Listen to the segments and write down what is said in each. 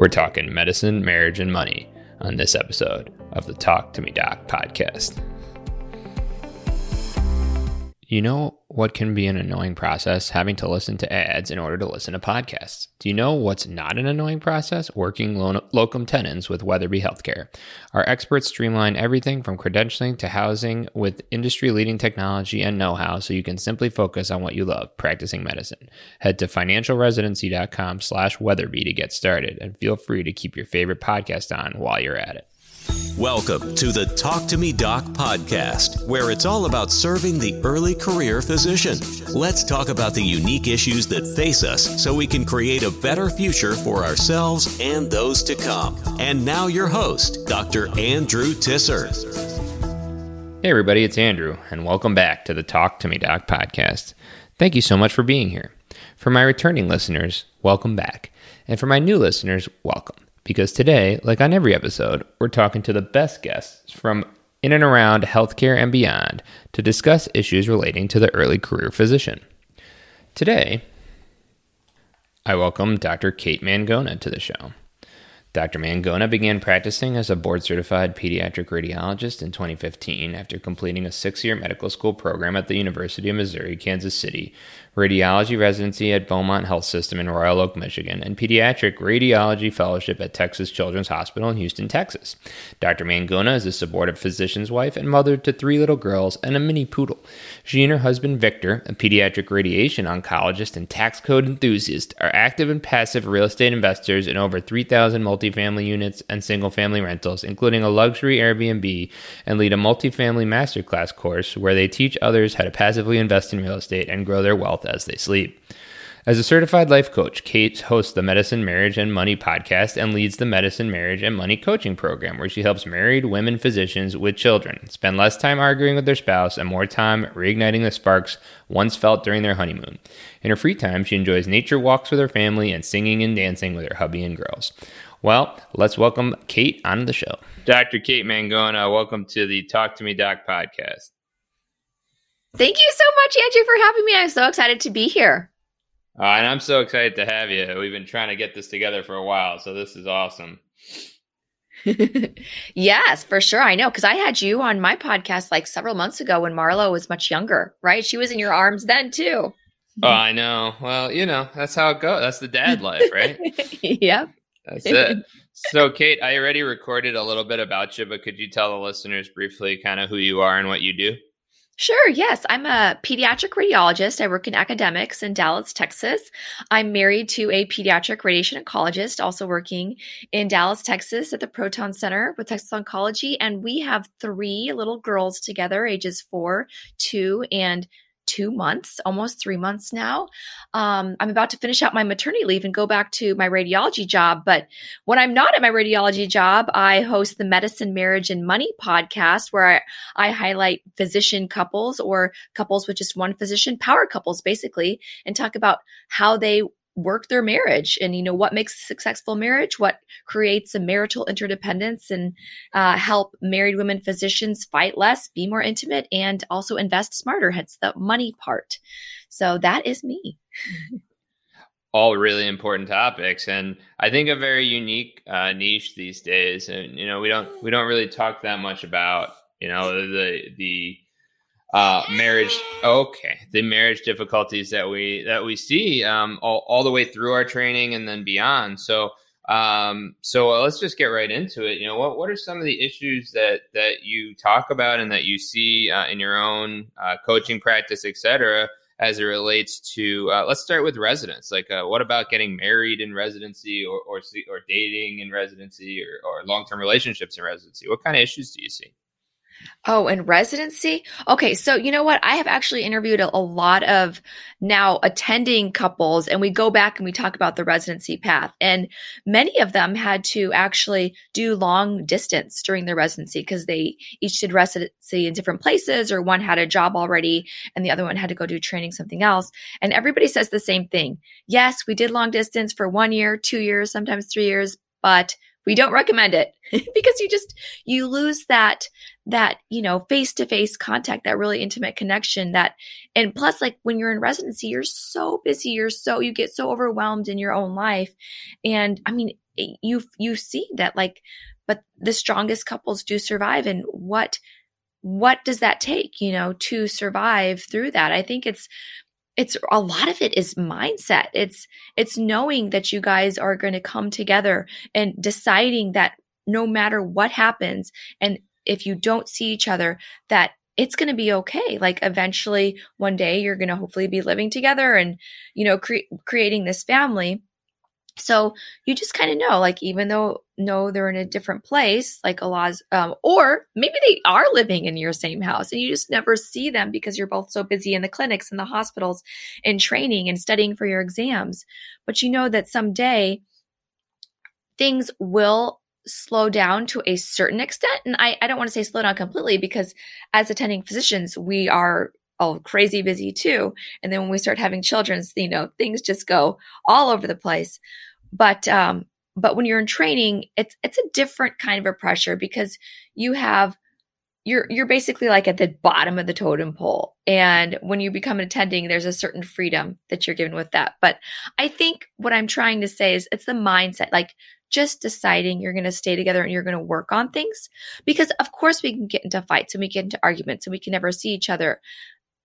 We're talking medicine, marriage, and money on this episode of the Talk to Me Doc podcast. You know what can be an annoying process? Having to listen to ads in order to listen to podcasts. Do you know what's not an annoying process? Working lo- locum tenens with Weatherby Healthcare. Our experts streamline everything from credentialing to housing with industry leading technology and know how so you can simply focus on what you love, practicing medicine. Head to financialresidency.com slash Weatherby to get started and feel free to keep your favorite podcast on while you're at it. Welcome to the Talk to Me Doc podcast, where it's all about serving the early career physician. Let's talk about the unique issues that face us so we can create a better future for ourselves and those to come. And now, your host, Dr. Andrew Tisser. Hey, everybody, it's Andrew, and welcome back to the Talk to Me Doc podcast. Thank you so much for being here. For my returning listeners, welcome back. And for my new listeners, welcome because today, like on every episode, we're talking to the best guests from in and around healthcare and beyond to discuss issues relating to the early career physician. Today, I welcome Dr. Kate Mangona to the show. Dr. Mangona began practicing as a board certified pediatric radiologist in 2015 after completing a six year medical school program at the University of Missouri Kansas City, radiology residency at Beaumont Health System in Royal Oak, Michigan, and pediatric radiology fellowship at Texas Children's Hospital in Houston, Texas. Dr. Mangona is a supportive physician's wife and mother to three little girls and a mini poodle. She and her husband Victor, a pediatric radiation oncologist and tax code enthusiast, are active and passive real estate investors in over 3,000 multifamily units and single family rentals, including a luxury Airbnb, and lead a multifamily masterclass course where they teach others how to passively invest in real estate and grow their wealth as they sleep. As a certified life coach, Kate hosts the Medicine, Marriage, and Money podcast and leads the Medicine, Marriage, and Money coaching program, where she helps married women physicians with children spend less time arguing with their spouse and more time reigniting the sparks once felt during their honeymoon. In her free time, she enjoys nature walks with her family and singing and dancing with her hubby and girls. Well, let's welcome Kate on the show. Dr. Kate Mangona, welcome to the Talk to Me Doc podcast. Thank you so much, Andrew, for having me. I'm so excited to be here. Uh, and I'm so excited to have you. We've been trying to get this together for a while, so this is awesome. yes, for sure. I know because I had you on my podcast like several months ago when Marlo was much younger, right? She was in your arms then too. Oh, I know. Well, you know, that's how it goes. That's the dad life, right? yep. That's it. So, Kate, I already recorded a little bit about you, but could you tell the listeners briefly kind of who you are and what you do? Sure, yes. I'm a pediatric radiologist. I work in academics in Dallas, Texas. I'm married to a pediatric radiation oncologist, also working in Dallas, Texas at the Proton Center with Texas Oncology. And we have three little girls together, ages four, two, and two months, almost three months now. Um, I'm about to finish out my maternity leave and go back to my radiology job. But when I'm not at my radiology job, I host the Medicine, Marriage, and Money podcast, where I, I highlight physician couples or couples with just one physician, power couples basically, and talk about how they work their marriage and you know what makes a successful marriage what creates a marital interdependence and uh, help married women physicians fight less be more intimate and also invest smarter hence the money part. So that is me. All really important topics and i think a very unique uh, niche these days and you know we don't we don't really talk that much about you know the the uh, marriage okay. The marriage difficulties that we that we see um, all, all the way through our training and then beyond. So um, so uh, let's just get right into it. You know what what are some of the issues that that you talk about and that you see uh, in your own uh, coaching practice etc as it relates to uh, let's start with residence. Like uh, what about getting married in residency or or, or dating in residency or, or long-term relationships in residency? What kind of issues do you see Oh, in residency? Okay, so you know what? I have actually interviewed a, a, lot of now attending couples, and we go back and we talk about the residency path. And many of them had to actually do long distance during their residency because they each did residency in different places, or one had a job already, and the other one had to go do training something else. And everybody says the same thing. Yes, we did long distance for one year, two years, sometimes three years, but we don't recommend it because you just you lose that that you know face to face contact that really intimate connection that and plus like when you're in residency you're so busy you're so you get so overwhelmed in your own life. And i mean you you see that like but the strongest couples do survive and what what does that take you know to survive through that? I think it's it's a lot of it is mindset. It's it's knowing that you guys are going to come together and deciding that no matter what happens and if you don't see each other that it's going to be okay. Like eventually one day you're going to hopefully be living together and you know cre- creating this family so you just kind of know, like, even though know they're in a different place, like Allah's, um, or maybe they are living in your same house and you just never see them because you're both so busy in the clinics and the hospitals and training and studying for your exams. But you know that someday things will slow down to a certain extent. And I, I don't want to say slow down completely because as attending physicians, we are all crazy busy too. And then when we start having children, you know, things just go all over the place. But um, but when you're in training, it's it's a different kind of a pressure because you have you're you're basically like at the bottom of the totem pole. And when you become an attending, there's a certain freedom that you're given with that. But I think what I'm trying to say is it's the mindset, like just deciding you're going to stay together and you're going to work on things. Because of course we can get into fights and we get into arguments and we can never see each other.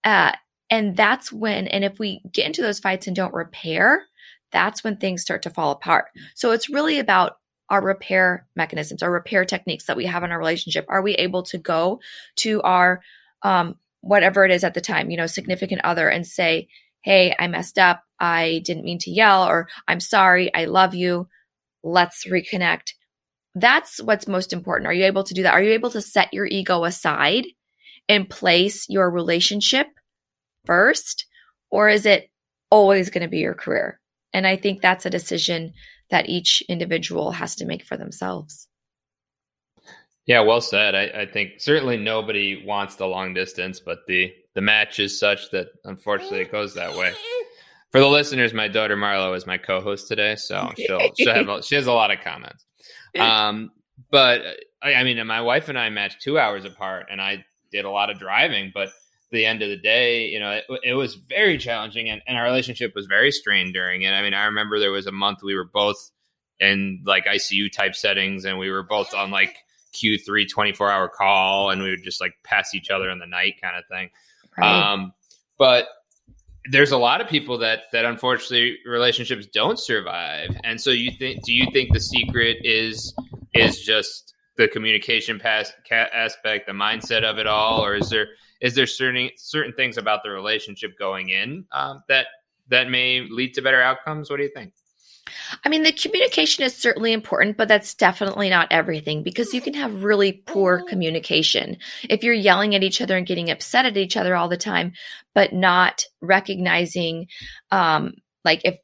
Uh, and that's when, and if we get into those fights and don't repair, that's when things start to fall apart. So it's really about our repair mechanisms, our repair techniques that we have in our relationship. Are we able to go to our, um, whatever it is at the time, you know, significant other and say, Hey, I messed up. I didn't mean to yell, or I'm sorry. I love you. Let's reconnect. That's what's most important. Are you able to do that? Are you able to set your ego aside and place your relationship first? Or is it always going to be your career? And I think that's a decision that each individual has to make for themselves. Yeah, well said. I, I, think certainly nobody wants the long distance, but the the match is such that unfortunately it goes that way. For the listeners, my daughter Marlo is my co-host today, so she'll, she'll have a, she has a lot of comments. Um, but I, I mean, my wife and I matched two hours apart, and I did a lot of driving, but the end of the day, you know, it, it was very challenging and, and, our relationship was very strained during it. I mean, I remember there was a month we were both in like ICU type settings and we were both on like Q3 24 hour call and we would just like pass each other in the night kind of thing. Right. Um, but there's a lot of people that that unfortunately relationships don't survive. And so you think do you think the secret is is just the communication pass, aspect, the mindset of it all or is there is there certain certain things about the relationship going in um, that that may lead to better outcomes? What do you think? I mean, the communication is certainly important, but that's definitely not everything because you can have really poor communication. If you're yelling at each other and getting upset at each other all the time, but not recognizing, um, like if,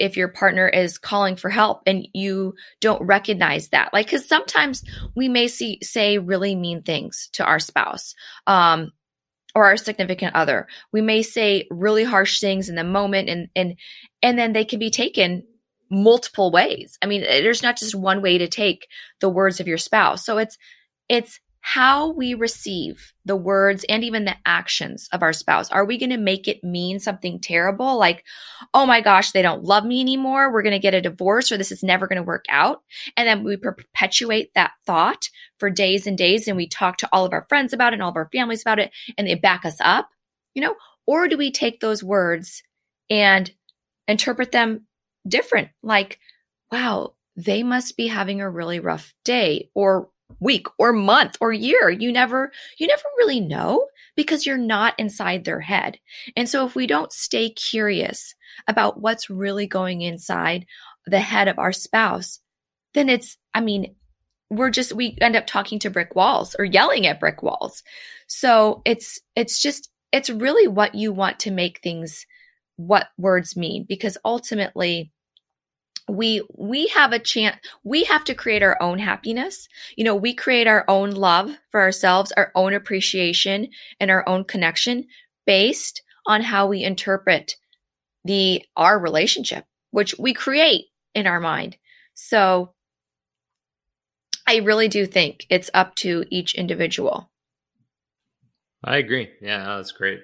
if, your partner is calling for help and you don't recognize that, like, cause sometimes we may see, say really mean things to our spouse. Um, or our significant other. We may say really harsh things in the moment and and and then they can be taken multiple ways. I mean, there's not just one way to take the words of your spouse. So it's it's how we receive the words and even the actions of our spouse. Are we going to make it mean something terrible? Like, oh my gosh, they don't love me anymore. We're going to get a divorce or this is never going to work out. And then we perpetuate that thought for days and days. And we talk to all of our friends about it and all of our families about it and they back us up, you know? Or do we take those words and interpret them different? Like, wow, they must be having a really rough day or week or month or year. You never, you never really know because you're not inside their head. And so if we don't stay curious about what's really going inside the head of our spouse, then it's, I mean, we're just, we end up talking to brick walls or yelling at brick walls. So it's, it's just, it's really what you want to make things, what words mean, because ultimately, we we have a chance we have to create our own happiness you know we create our own love for ourselves our own appreciation and our own connection based on how we interpret the our relationship which we create in our mind so I really do think it's up to each individual. I agree. Yeah, that's great.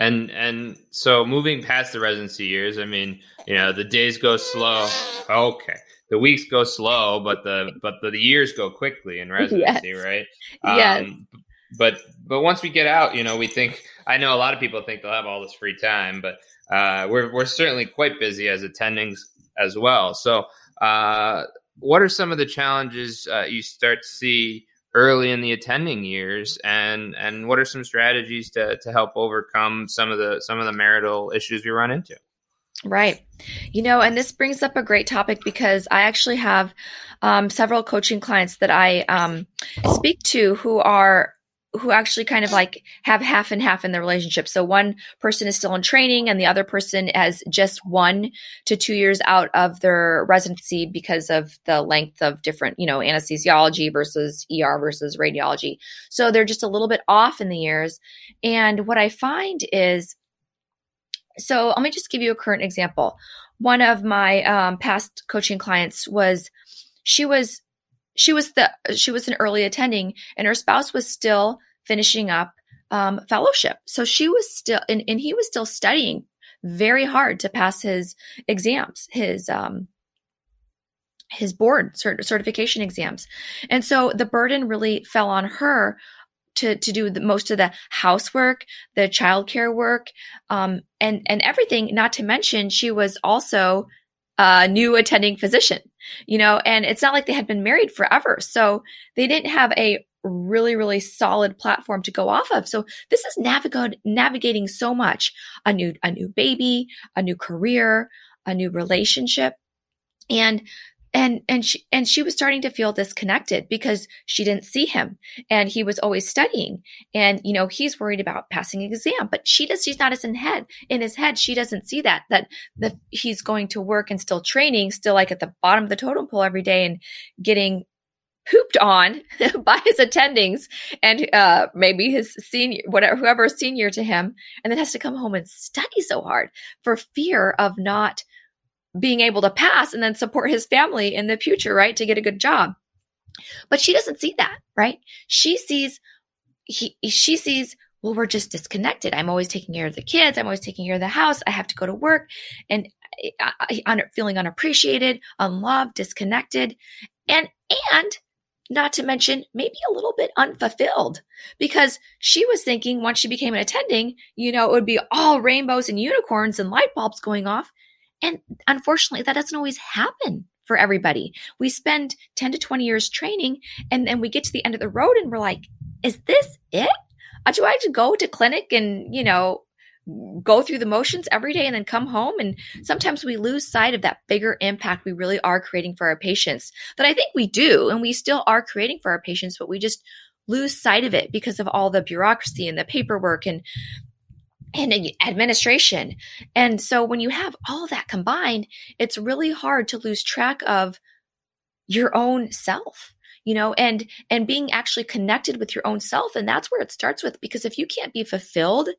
And and so moving past the residency years, I mean, you know, the days go slow. Okay. The weeks go slow, but the but the, years go quickly in residency, yes. right? Yes. Um, but but once we get out, you know, we think I know a lot of people think they'll have all this free time, but uh, we're we're certainly quite busy as attendings as well. So, uh, what are some of the challenges uh, you start to see early in the attending years, and and what are some strategies to to help overcome some of the some of the marital issues we run into? Right. You know, and this brings up a great topic because I actually have um, several coaching clients that I um, speak to who are who actually kind of like have half and half in the relationship. So one person is still in training and the other person has just one to two years out of their residency because of the length of different, you know, anesthesiology versus ER versus radiology. So they're just a little bit off in the years. And what I find is, so let me just give you a current example. One of my um, past coaching clients was, she was she was the she was an early attending and her spouse was still finishing up um, fellowship so she was still and, and he was still studying very hard to pass his exams his um his board cert- certification exams and so the burden really fell on her to to do the, most of the housework, the childcare work, um, and and everything. Not to mention, she was also a new attending physician, you know, and it's not like they had been married forever. So they didn't have a really, really solid platform to go off of. So this is navigate, navigating so much a new, a new baby, a new career, a new relationship. And and and she and she was starting to feel disconnected because she didn't see him. And he was always studying. And you know he's worried about passing exam but she does she's not as in head in his head. She doesn't see that that that he's going to work and still training still like at the bottom of the totem pole every day and getting pooped on by his attendings and uh, maybe his senior whatever whoever is senior to him. And then has to come home and study so hard for fear of not being able to pass and then support his family in the future, right? To get a good job. But she doesn't see that, right? She sees, he, she sees, well, we're just disconnected. I'm always taking care of the kids. I'm always taking care of the house. I have to go to work and uh, I, I, feeling unappreciated, unloved, disconnected, and, and not to mention maybe a little bit unfulfilled because she was thinking once she became an attending, you know, it would be all rainbows and unicorns and light bulbs going off. And unfortunately, that doesn't always happen for everybody. We spend 10 to 20 years training and then we get to the end of the road and we're like, is this it? Uh, do I have to go to clinic and, you know, go through the motions every day and then come home? And sometimes we lose sight of that bigger impact we really are creating for our patients that I think we do. And we still are creating for our patients, but we just lose sight of it because of all the bureaucracy and the paperwork and and administration. And so when you have all that combined, it's really hard to lose track of your own self you know and and being actually connected with your own self. And that's where it starts with because if you can't be fulfilled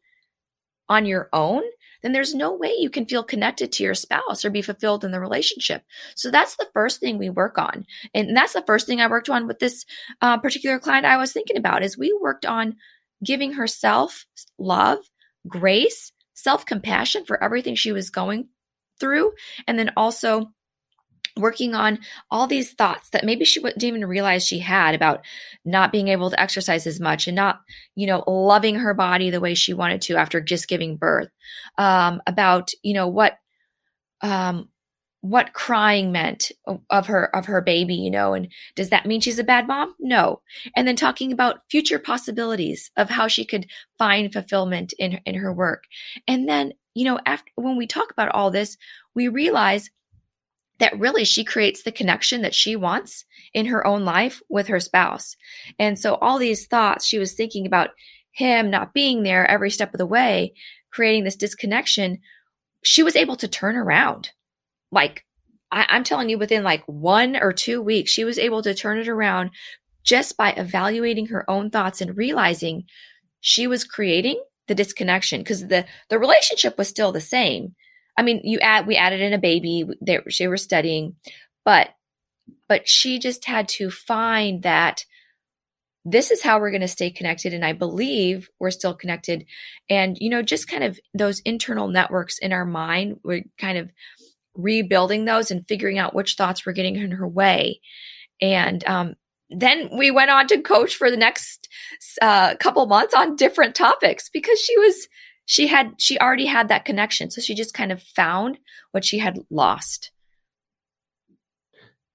on your own then there's no way you can feel connected to your spouse or be fulfilled in the relationship. So that's the first thing we work on. And that's the first thing i worked on with this uh, particular client i was thinking about is we worked on giving herself love grace, self compassion for everything she was going through, and then also working on all these thoughts that maybe she didn't even realize she had about not being able to exercise as much and not you know loving her body the way she wanted to after just giving birth um, about you know what um, what crying meant of her of her baby you know and does that mean she's a bad mom? No. And then talking about future possibilities of how she could find fulfillment in in her work. And then you know after when we talk about all this we realize that really she creates the connection that she wants in her own life with her spouse. And so all these thoughts she was thinking about him not being there every step of the way creating this disconnection she was able to turn around like I, I'm telling you, within like one or two weeks, she was able to turn it around just by evaluating her own thoughts and realizing she was creating the disconnection because the the relationship was still the same. I mean, you add we added in a baby. They, they were studying, but but she just had to find that this is how we're going to stay connected and i believe we're still connected and you know just kind of those internal networks in our mind we're kind of rebuilding those and figuring out which thoughts were getting in her way. And um, then we went on to coach for the next uh, couple months on different topics because she was she had she already had that connection. So she just kind of found what she had lost.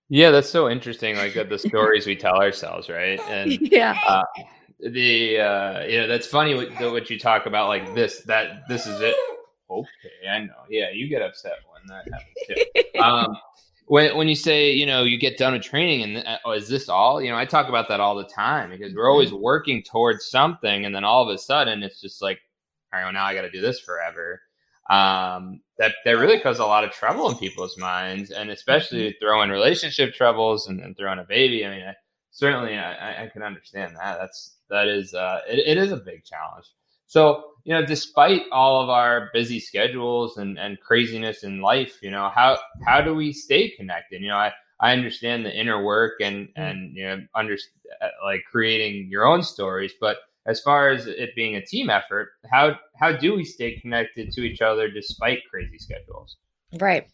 Yeah that's so interesting like the stories we tell ourselves right? And yeah. uh, the uh you know that's funny what, what you talk about like this that this is it. Okay i know. Yeah you get upset when that happens too. Um when when you say you know you get done with training and oh, is this all? You know i talk about that all the time because we're always mm-hmm. working towards something and then all of a sudden it's just like all right well now i got to do this forever. Um, that that really causes a lot of trouble in people's minds and especially mm-hmm. throwing relationship troubles and, and throwing a baby. I mean I, certainly I, I, can understand that. That's that is uh, it, it is a big challenge. So, you know, despite all of our busy schedules and, and craziness in life, you know, how how do we stay connected? You know, I, I understand the inner work and mm. and you know, under like creating your own stories, but as far as it being a team effort, how how do we stay connected to each other despite crazy schedules? Right.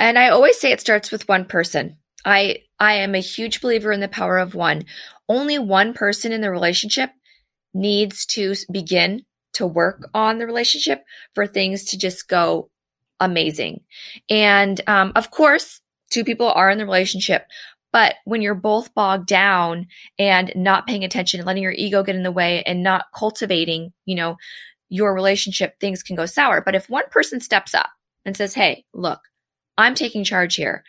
And I always say it starts with one person. I I am a huge believer in the power of one. Only one person in the relationship needs to begin to work on the relationship for things to just go amazing. And um, of course, two people are in the relationship, but when you're both bogged down and not paying attention and letting your ego get in the way and not cultivating, you know, your relationship, things can go sour. But if one person steps up and says, Hey, look, I'm taking charge here.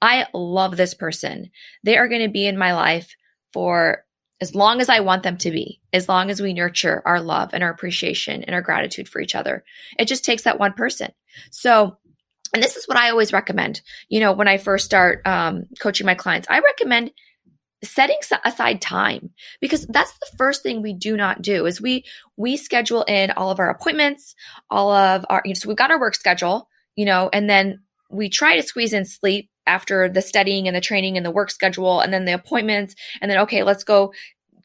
I love this person. They are going to be in my life for as long as I want them to be, as long as we nurture our love and our appreciation and our gratitude for each other. It just takes that one person. So, and this is what I always recommend. You know, when I first start um, coaching my clients, I recommend setting aside time because that's the first thing we do not do is we we schedule in all of our appointments all of our you know, so we've got our work schedule you know and then we try to squeeze in sleep after the studying and the training and the work schedule and then the appointments and then okay let's go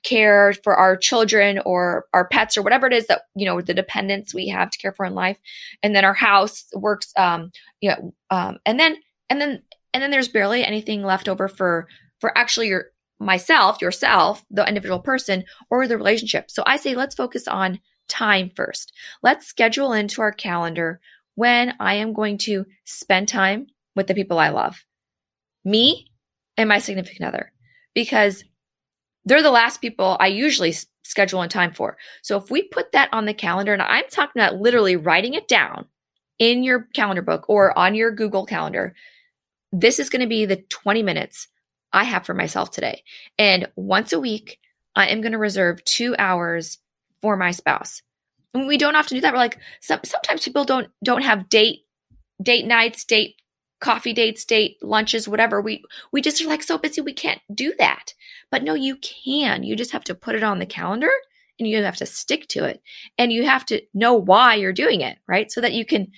care for our children or our pets or whatever it is that you know the dependents we have to care for in life. And then our house works um you know um and then and then and then there's barely anything left over for for actually your myself yourself the individual person or the relationship. So i say let's focus on time first. Let's schedule into our calendar when i am going to spend time with the people i love me and my significant other because they're the last people I usually schedule in time for. So if we put that on the calendar, and I'm talking about literally writing it down in your calendar book or on your Google Calendar, this is going to be the 20 minutes I have for myself today. And once a week, I am going to reserve two hours for my spouse. And we don't often do that. We're like, some, sometimes people don't don't have date date nights, date coffee dates, date lunches, whatever. We we just are like so busy we can't do that. But no, you can. You just have to put it on the calendar and you have to stick to it. And you have to know why you're doing it, right? So that you can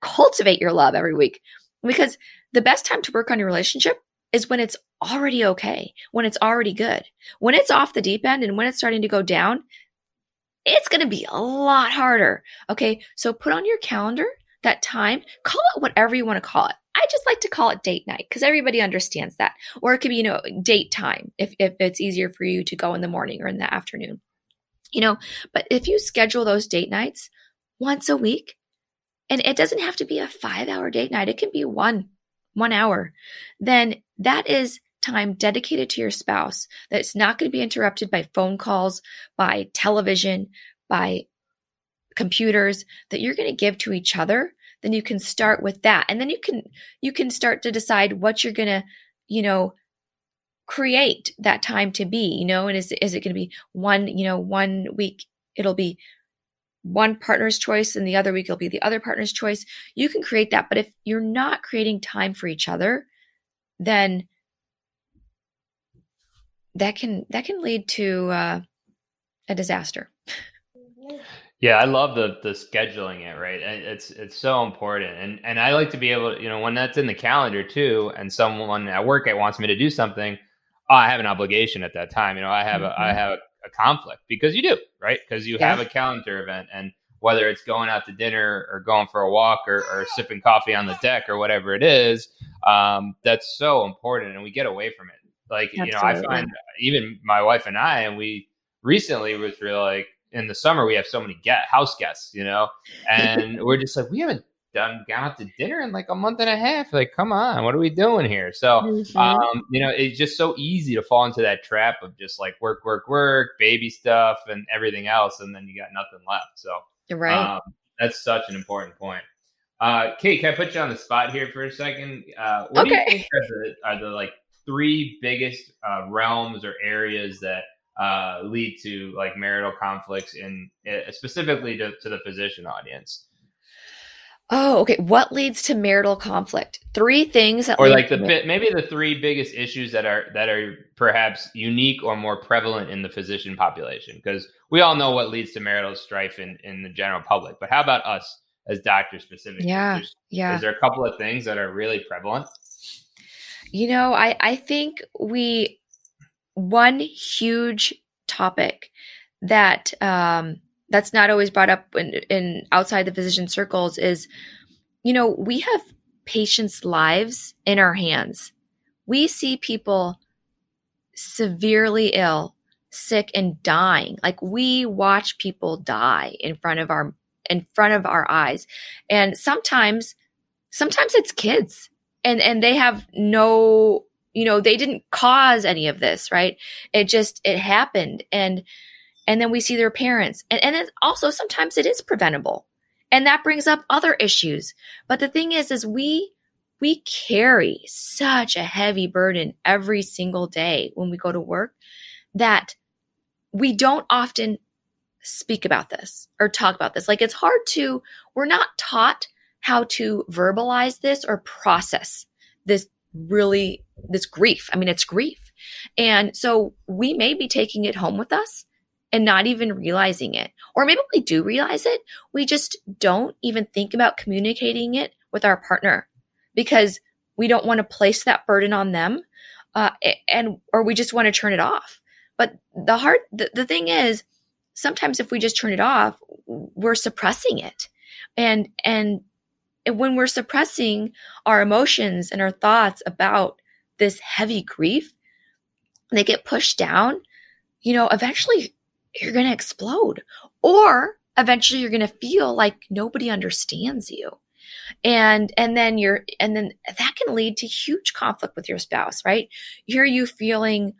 cultivate your love every week. Because the best time to work on your relationship is when it's already okay, when it's already good. When it's off the deep end and when it's starting to go down, it's going to be a lot harder. Okay. So put on your calendar that time, call it whatever you want to call it. I just like to call it date night because everybody understands that. Or it could be, you know, date time if, if it's easier for you to go in the morning or in the afternoon. You know, but if you schedule those date nights once a week, and it doesn't have to be a five hour date night, it can be one, one hour, then that is time dedicated to your spouse that's not going to be interrupted by phone calls, by television, by computers that you're going to give to each other then you can start with that. And then you can you can start to decide what you're going to you know create that time to be you know and is is it going to be one you know one week it'll be one partner's choice and the other week it'll be the other partner's choice. You can create that but if you're not creating time for each other then that can that can lead to uh, a disaster Yeah, I love the the scheduling it right. It's it's so important, and and I like to be able to you know when that's in the calendar too, and someone at work wants me to do something, oh, I have an obligation at that time. You know, I have mm-hmm. a I mm-hmm. have a conflict because you do right because you yeah. have a calendar event, and whether it's going out to dinner or going for a walk or, or sipping coffee on the deck or whatever it is, um, that's so important, and we get away from it. Like Absolutely. you know, I find even my wife and I, and we recently was really like in the summer we have so many get house guests, you know, and we're just like we haven't done gone out to dinner in like a month and a half. Like, come on, what are we doing here? So, mm-hmm. um, you know, it's just so easy to fall into that trap of just like work, work, work, baby stuff, and everything else, and then you got nothing left. So, right, um, that's such an important point. Uh, Kate, can I put you on the spot here for a second? Uh, what okay. do you think are the, are the like three biggest uh, realms or areas that uh, lead to like marital conflicts in uh, specifically to, to the physician audience. Oh, okay. What leads to marital conflict? Three things that or like the maybe the three biggest issues that are that are perhaps unique or more prevalent in the physician population because we all know what leads to marital strife in in the general public. But how about us as doctors specifically? Yeah, yeah. Is there a couple of things that are really prevalent? You know, I I think we one huge topic that um, that's not always brought up in, in outside the physician circles is, you know, we have patients' lives in our hands. We see people severely ill, sick, and dying. Like we watch people die in front of our in front of our eyes, and sometimes, sometimes it's kids, and and they have no you know they didn't cause any of this right? It just it happened. And and then we see their parents. And and also sometimes it is preventable. And that brings up other issues. But the thing is is we we carry such a heavy burden every single day when we go to work that we don't often speak about this or talk about this. Like it's hard to we're not taught how to verbalize this or process this really this grief. I mean, it's grief. And so we may be taking it home with us and not even realizing it. Or maybe we do realize it. We just don't even think about communicating it with our partner because we don't want to place that burden on them. Uh, and, or we just want to turn it off. But the hard, the, the thing is, sometimes if we just turn it off, we're suppressing it. And, and when we're suppressing our emotions and our thoughts about this heavy grief, they get pushed down, you know, eventually you're going to explode or eventually you're going to feel like nobody understands you. And, and then you're, and then that can lead to huge conflict with your spouse, right? Here you feeling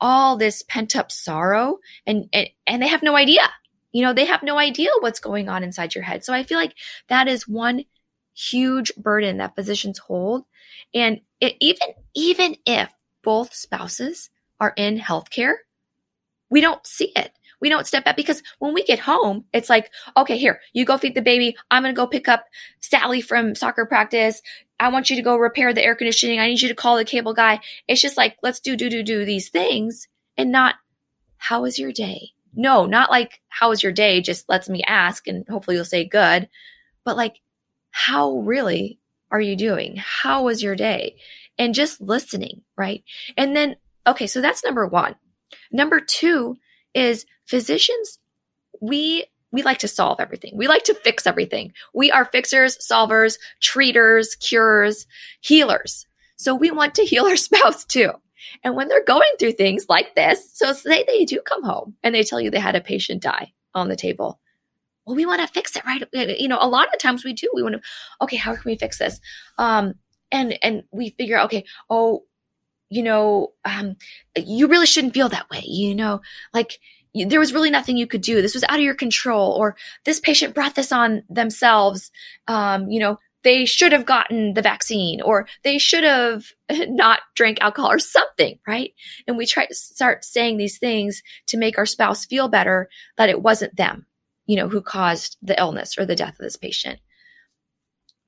all this pent up sorrow and, and, and they have no idea. You know, they have no idea what's going on inside your head. So I feel like that is one huge burden that physicians hold. And it, even, even if both spouses are in healthcare, we don't see it. We don't step back because when we get home, it's like, okay, here, you go feed the baby. I'm going to go pick up Sally from soccer practice. I want you to go repair the air conditioning. I need you to call the cable guy. It's just like, let's do, do, do, do these things and not, how was your day? No, not like, how was your day? Just lets me ask and hopefully you'll say good, but like, how really are you doing? How was your day? And just listening, right? And then, okay, so that's number one. Number two is physicians, we we like to solve everything. We like to fix everything. We are fixers, solvers, treaters, curers, healers. So we want to heal our spouse too. And when they're going through things like this, so say they do come home and they tell you they had a patient die on the table well, we want to fix it, right? You know, a lot of times we do. We want to, okay, how can we fix this? Um, and and we figure, okay, oh, you know, um, you really shouldn't feel that way. You know, like there was really nothing you could do. This was out of your control, or this patient brought this on themselves. Um, you know, they should have gotten the vaccine, or they should have not drank alcohol, or something, right? And we try to start saying these things to make our spouse feel better that it wasn't them you know, who caused the illness or the death of this patient.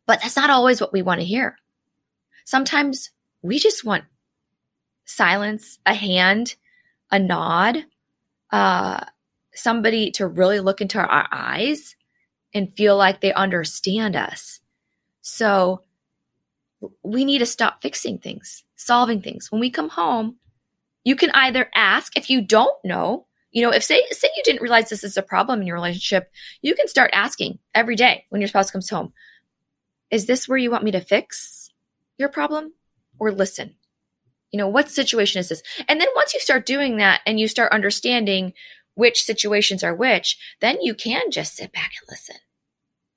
But that's not always what we want to hear. Sometimes we just want silence, a hand, a nod, uh, somebody to really look into our eyes and feel like they understand us. So we need to stop fixing things, solving things. When we come home, you can either ask if you don't know, you know, if say say you didn't realize this is a problem in your relationship, you can start asking every day when your spouse comes home, is this where you want me to fix your problem or listen? You know, what situation is this? And then once you start doing that and you start understanding which situations are which, then you can just sit back and listen.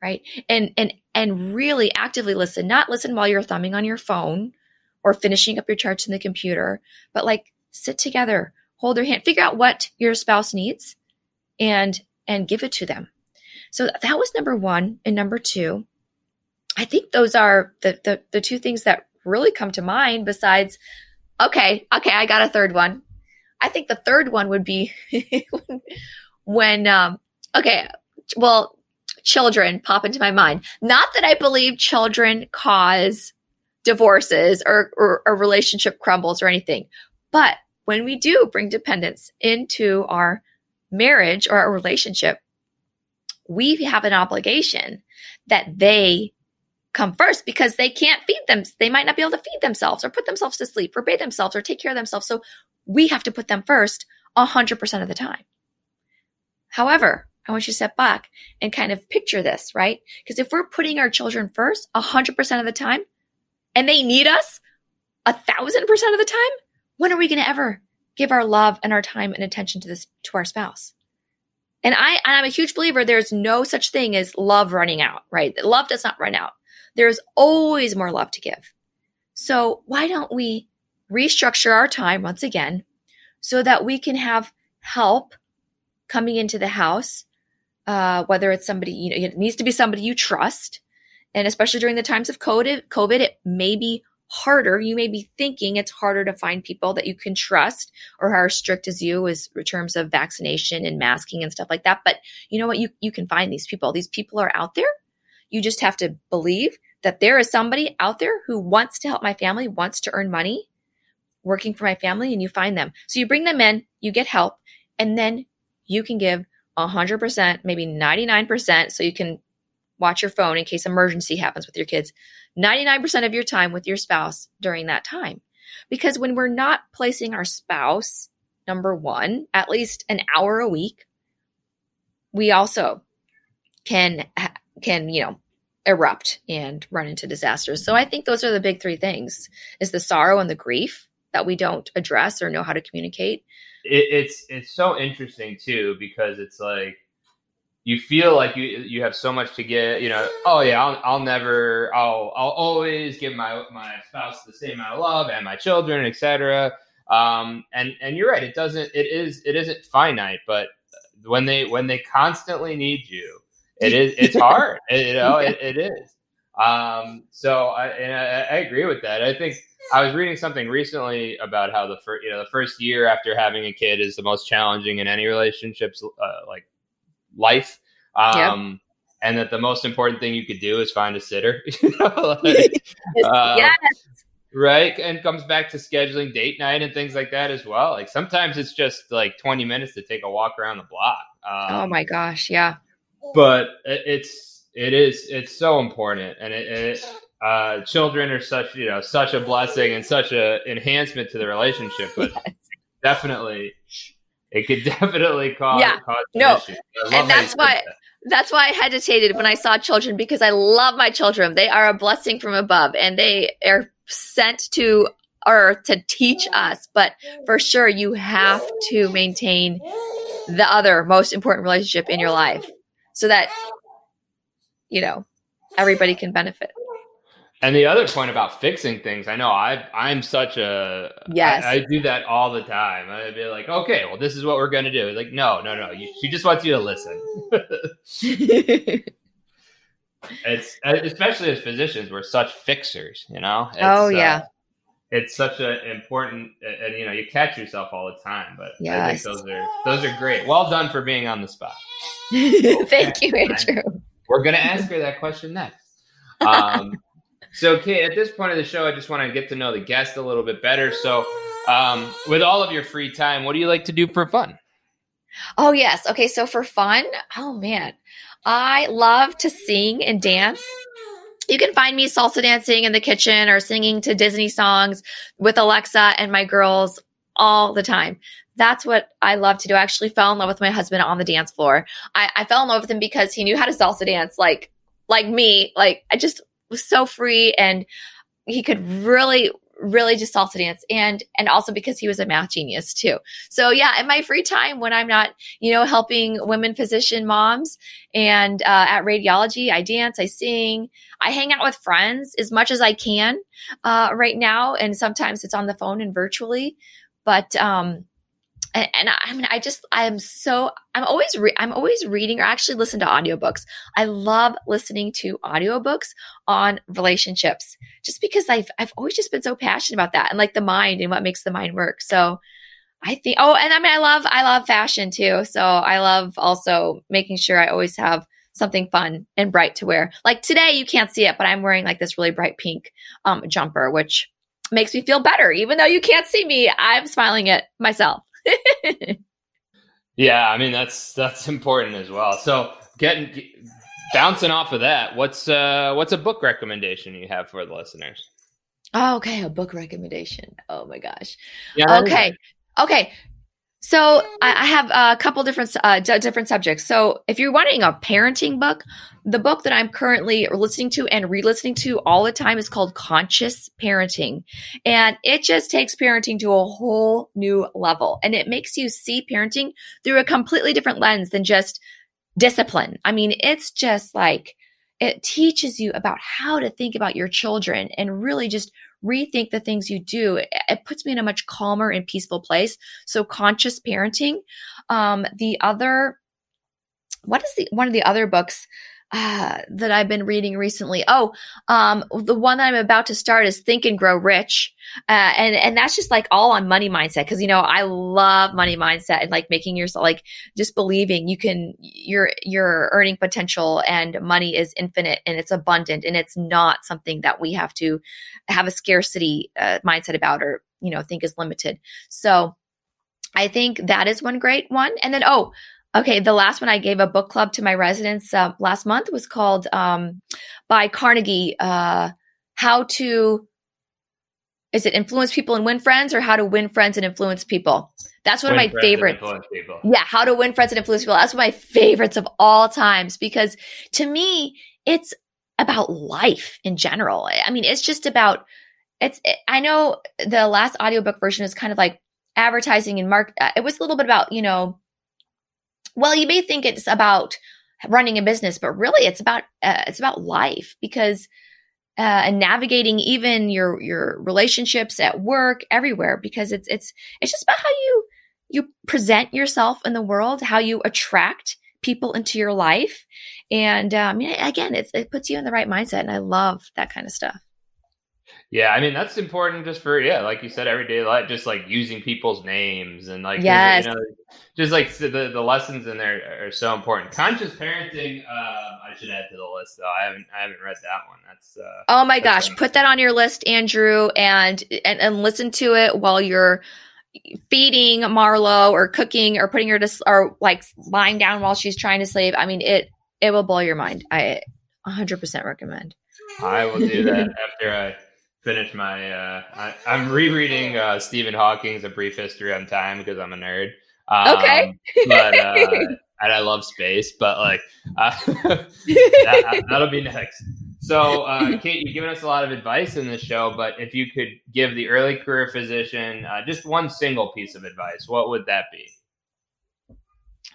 Right. And, and, and really actively listen, not listen while you're thumbing on your phone or finishing up your charts in the computer, but like sit together, hold their hand, figure out what your spouse needs and, and give it to them. So that was number one. And number two, I think those are the, the, the two things that really come to mind besides, okay, okay, I got a third one. I think the third one would be when, um, okay, well, children pop into my mind. Not that I believe children cause divorces or, or a relationship crumbles or anything, but when we do bring dependents into our marriage or our relationship, we have an obligation that they come first because they can't feed them. They might not be able to feed themselves or put themselves to sleep or bathe themselves or take care of themselves. So we have to put them first 100% of the time. However, I want you to step back and kind of picture this, right? Because if we're putting our children first 100% of the time and they need us a thousand percent of the time, when are we going to ever give our love and our time and attention to this, to our spouse? And I, and I'm a huge believer there's no such thing as love running out, right? Love does not run out. There's always more love to give. So why don't we restructure our time once again so that we can have help coming into the house, uh, whether it's somebody, you know, it needs to be somebody you trust. And especially during the times of COVID, COVID, it may be harder. You may be thinking it's harder to find people that you can trust or are strict as you is in terms of vaccination and masking and stuff like that. But you know what? You, you can find these people. These people are out there. You just have to believe that there is somebody out there who wants to help my family, wants to earn money, working for my family and you find them. So you bring them in, you get help, and then you can give 100%, maybe 99%, so you can watch your phone in case emergency happens with your kids. 99% of your time with your spouse during that time. Because when we're not placing our spouse, number one, at least an hour a week, we also can, can, you know, erupt and run into disasters. So I think those are the big three things is the sorrow and the grief that we don't address or know how to communicate. It, it's it's so interesting too because it's like you feel like you you have so much to get. You know, oh yeah, I'll, I'll never, I'll I'll always give my my spouse the same amount of love and my children, etc. Um, and and you're right, it doesn't. It is it isn't finite, but when they when they constantly need you, it is it's hard. you know, it, it is. Um, so I, and I, I agree with that. I think I was reading something recently about how the first, you know, the first year after having a kid is the most challenging in any relationships, uh, like life. Um, and that the most important thing you could do is find a sitter. you know, like, uh, yes. Right. And comes back to scheduling date night and things like that as well. Like sometimes it's just like 20 minutes to take a walk around the block. Um, oh my gosh. Yeah. But it's, it is, it's so important. And it, it uh, children are such you know such a blessing and such a enhancement to the relationship, but yes. definitely it could definitely cause yeah cause no, and that's why. That. That's why I hesitated when I saw children because I love my children. They are a blessing from above and they are sent to earth to teach us. But for sure, you have to maintain the other most important relationship in your life so that, you know, everybody can benefit. And the other point about fixing things, I know I I'm such a yes I, I, do that all the time. I'd be like, okay, well, this is what we're gonna do. Like, no, no, no. You, she just wants you to listen. it's especially as physicians, we're such fixers, you know. It's, oh yeah. Uh, it's such an important, and you know, you catch yourself all the time. But yes. I think those are those are great. Well done for being on the spot. Thank you, Andrew. We're gonna ask her that question next. Um, so, Kate, at this point of the show, I just want to get to know the guest a little bit better. So, um, with all of your free time, what do you like to do for fun? Oh, yes. Okay. So for fun, oh man, I love to sing and dance. You can find me salsa dancing in the kitchen or singing to Disney songs with Alexa and my girls all the time. That's what I love to do. I actually fell in love with my husband on the dance floor. I, I fell in love with him because he knew how to salsa dance like like me. Like I just was so free and he could really really just salsa dance. And and also because he was a math genius too. So yeah in my free time when i'm not you know helping women physician moms and uh, at radiology i dance i sing i hang out with friends as much as i can uh, right now. And sometimes it's on the phone and virtually. But um and, and I, mean, I just, I am so, I'm always, re- I'm always reading or actually listen to audiobooks. I love listening to audiobooks on relationships just because I've, I've always just been so passionate about that and like the mind and what makes the mind work. So I think, oh, and I mean, I love, I love fashion too. So I love also making sure I always have something fun and bright to wear. Like today, you can't see it, but I'm wearing like this really bright pink um, jumper, which makes me feel better. Even though you can't see me, I'm smiling at myself. yeah, I mean that's that's important as well. So getting bouncing off of that, what's uh what's a book recommendation you have for the listeners? Oh, okay, a book recommendation. Oh my gosh. Yeah. Okay. Okay. So I have a couple different uh, different subjects. So if you're wanting a parenting book, the book that I'm currently listening to and re-listening to all the time is called Conscious Parenting, and it just takes parenting to a whole new level, and it makes you see parenting through a completely different lens than just discipline. I mean, it's just like it teaches you about how to think about your children and really just rethink the things you do. It, puts me in a much calmer and peaceful place. So conscious parenting. Um, the other, what is the one of the other books? Uh, that I've been reading recently. Oh, um, the one that I'm about to start is Think and Grow Rich, uh, and and that's just like all on money mindset because you know I love money mindset and like making yourself like just believing you can your your earning potential and money is infinite and it's abundant and it's not something that we have to have a scarcity uh, mindset about or you know think is limited. So. I think that is one great one. And then, oh, Okay, the last one I gave a book club to my residents uh, last month was called um, by Carnegie. Uh, how to is it influence people and win friends, or how to win friends and influence people? That's one win of my favorites. Yeah, how to win friends and influence people. That's one of my favorites of all times because to me, it's about life in general. I mean, it's just about it's. It, I know the last audiobook version is kind of like advertising and mark. Uh, it was a little bit about you know well, you may think it's about running a business, but really it's about uh, it's about life because uh, and navigating even your your relationships at work, everywhere, because it's it's it's just about how you you present yourself in the world, how you attract people into your life, and um, again, it's, it puts you in the right mindset, and I love that kind of stuff. Yeah, I mean that's important just for yeah, like you said, everyday life, just like using people's names and like yes. you know, just like the the lessons in there are so important. Conscious parenting, uh, I should add to the list though. I haven't I haven't read that one. That's uh, oh my gosh, put that on your list, Andrew, and, and and listen to it while you're feeding Marlo or cooking or putting her to or like lying down while she's trying to sleep. I mean it it will blow your mind. I 100% recommend. I will do that after I finish my. Uh, I, am rereading uh, Stephen Hawking's A Brief History on Time because I'm a nerd. Um, okay, but uh, and I love space, but like uh, that, will be next. So, uh, Kate, you've given us a lot of advice in this show, but if you could give the early career physician uh, just one single piece of advice, what would that be?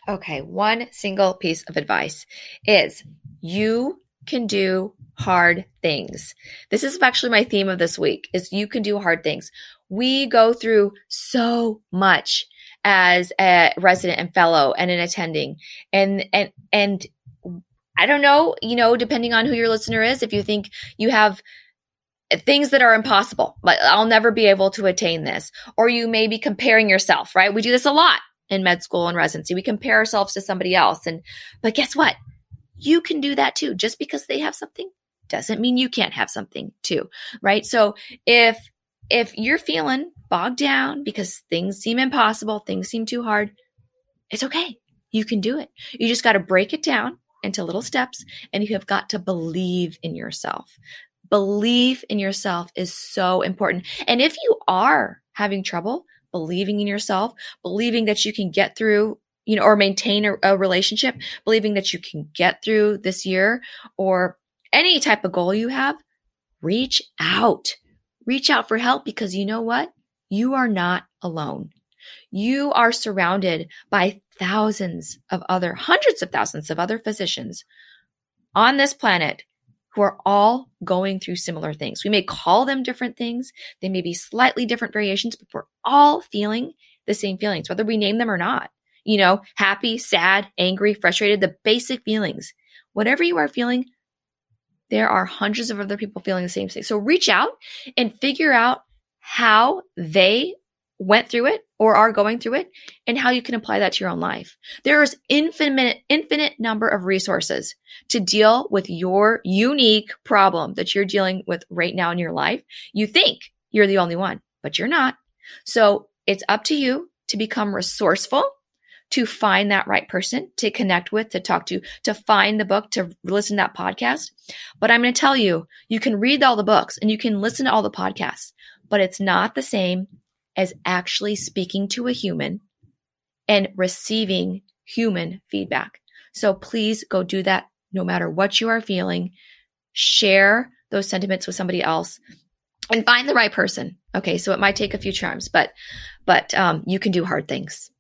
Okay, one single piece of advice is you can do hard things. This is actually my theme of this week is you can do hard things. We go through so much as a resident and fellow and an attending and and and I don't know, you know, depending on who your listener is, if you think you have things that are impossible, like I'll never be able to attain this, or you may be comparing yourself, right? We do this a lot in med school and residency. We compare ourselves to somebody else. And, but guess what? You can do that too. Just because they have something doesn't mean you can't have something too, right? So if if you're feeling bogged down because things seem impossible, things seem too hard, It's okay. You can do it. You just got to break it down into little steps and you have got to believe in yourself. Believe in yourself is so important. And if you are having trouble believing in yourself, believing that you can get through, you know, or maintain a, a relationship, believing that you can get through this year or any type of goal you have, reach out. Reach out for help because you know what? You are not alone. You are surrounded by thousands of other, hundreds of thousands of other physicians on this planet who are all going through similar things. We may call them different things. They may be slightly different variations, but we're all feeling the same feelings, whether we name them or not. You know, happy, sad, angry, frustrated, the basic feelings. Whatever you are feeling, there are hundreds of other people feeling the same thing. So reach out and figure out how they went through it or are going through it and how you can apply that to your own life. There is infinite, infinite number of resources to deal with your unique problem that you're dealing with right now in your life. You think you're the only one, but you're not. So it's up to you to become resourceful, to find that right person to connect with, to talk to, to find the book, to listen to that podcast. But I'm going to tell you, you can read all the books and you can listen to all the podcasts, but it's not the same as actually speaking to a human and receiving human feedback. So please go do that no matter what you are feeling. Share those sentiments with somebody else and find the right person. Okay, so it might take a few charms, but but um, you can do hard things.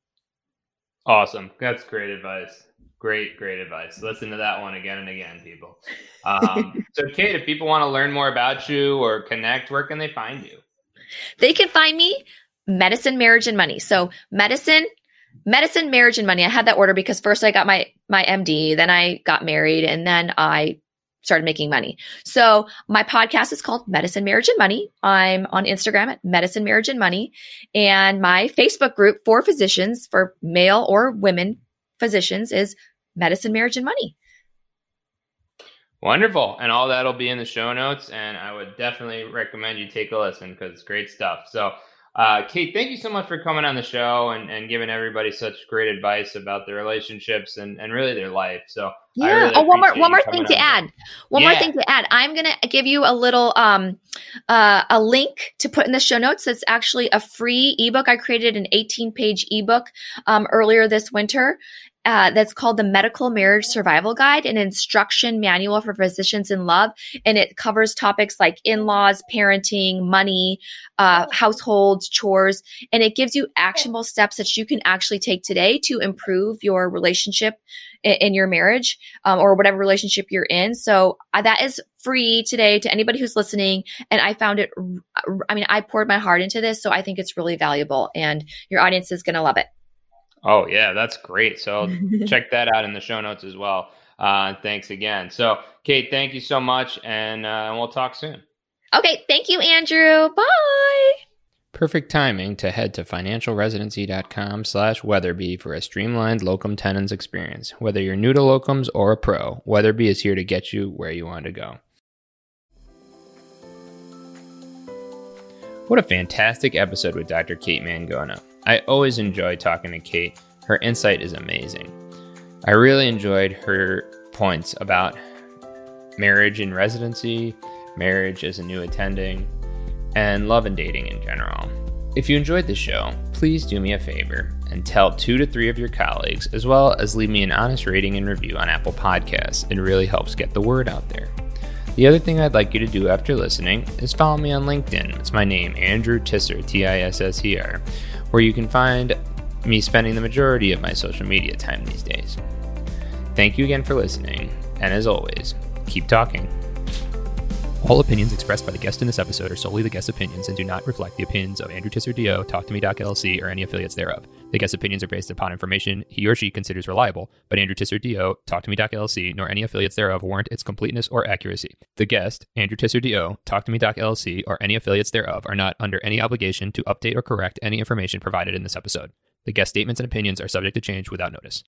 Awesome. That's great advice. Great, great advice. Listen to that one again and again, people. Um, so, Kate, if people want to learn more about you or connect, where can they find you? They can find me medicine, marriage, and money. So medicine, medicine, marriage, and money. I had that order because first I got my my MD, then I got married, and then I started making money. So my podcast is called Medicine, Marriage, and Money. I'm on Instagram at Medicine, Marriage, and Money, and my Facebook group for physicians, for male or women physicians, is Medicine, Marriage, and Money. Wonderful. And all that'll be in the show notes. And I would definitely recommend you take a listen because it's great stuff. So uh, Kate, thank you so much for coming on the show and, and giving everybody such great advice about their relationships and, and really their life. So yeah. Really oh, one more one more thing to add. One yeah. more thing to add. I'm gonna give you a little um uh, a link to put in the show notes. That's actually a free ebook. I created an 18 page ebook um, earlier this winter, uh, that's called the Medical Marriage Survival Guide, an instruction manual for physicians in love. And it covers topics like in laws, parenting, money, uh, households, chores. And it gives you actionable steps that you can actually take today to improve your relationship in, in your marriage um, or whatever relationship you're in. So uh, that is free today to anybody who's listening. And I found it, I mean, I poured my heart into this. So I think it's really valuable and your audience is going to love it. Oh yeah, that's great. So check that out in the show notes as well. Uh, thanks again. So Kate, thank you so much, and uh, we'll talk soon. Okay, thank you, Andrew. Bye. Perfect timing to head to financialresidency.com slash Weatherby for a streamlined locum tenens experience. Whether you're new to locums or a pro, Weatherby is here to get you where you want to go. What a fantastic episode with Dr. Kate Mangona. I always enjoy talking to Kate. Her insight is amazing. I really enjoyed her points about marriage in residency, marriage as a new attending, and love and dating in general. If you enjoyed the show, please do me a favor and tell two to three of your colleagues, as well as leave me an honest rating and review on Apple Podcasts. It really helps get the word out there. The other thing I'd like you to do after listening is follow me on LinkedIn. It's my name, Andrew Tisser, T I S S E R where you can find me spending the majority of my social media time these days. Thank you again for listening, and as always, keep talking. All opinions expressed by the guest in this episode are solely the guest's opinions and do not reflect the opinions of Andrew Tisser DO, Talk to Me LLC, or any affiliates thereof. The guest's opinions are based upon information he or she considers reliable, but Andrew Tisser DO, Talk to Me LLC, nor any affiliates thereof warrant its completeness or accuracy. The guest, Andrew Tisser DO, Talk to Me LLC, or any affiliates thereof are not under any obligation to update or correct any information provided in this episode. The guest statements and opinions are subject to change without notice.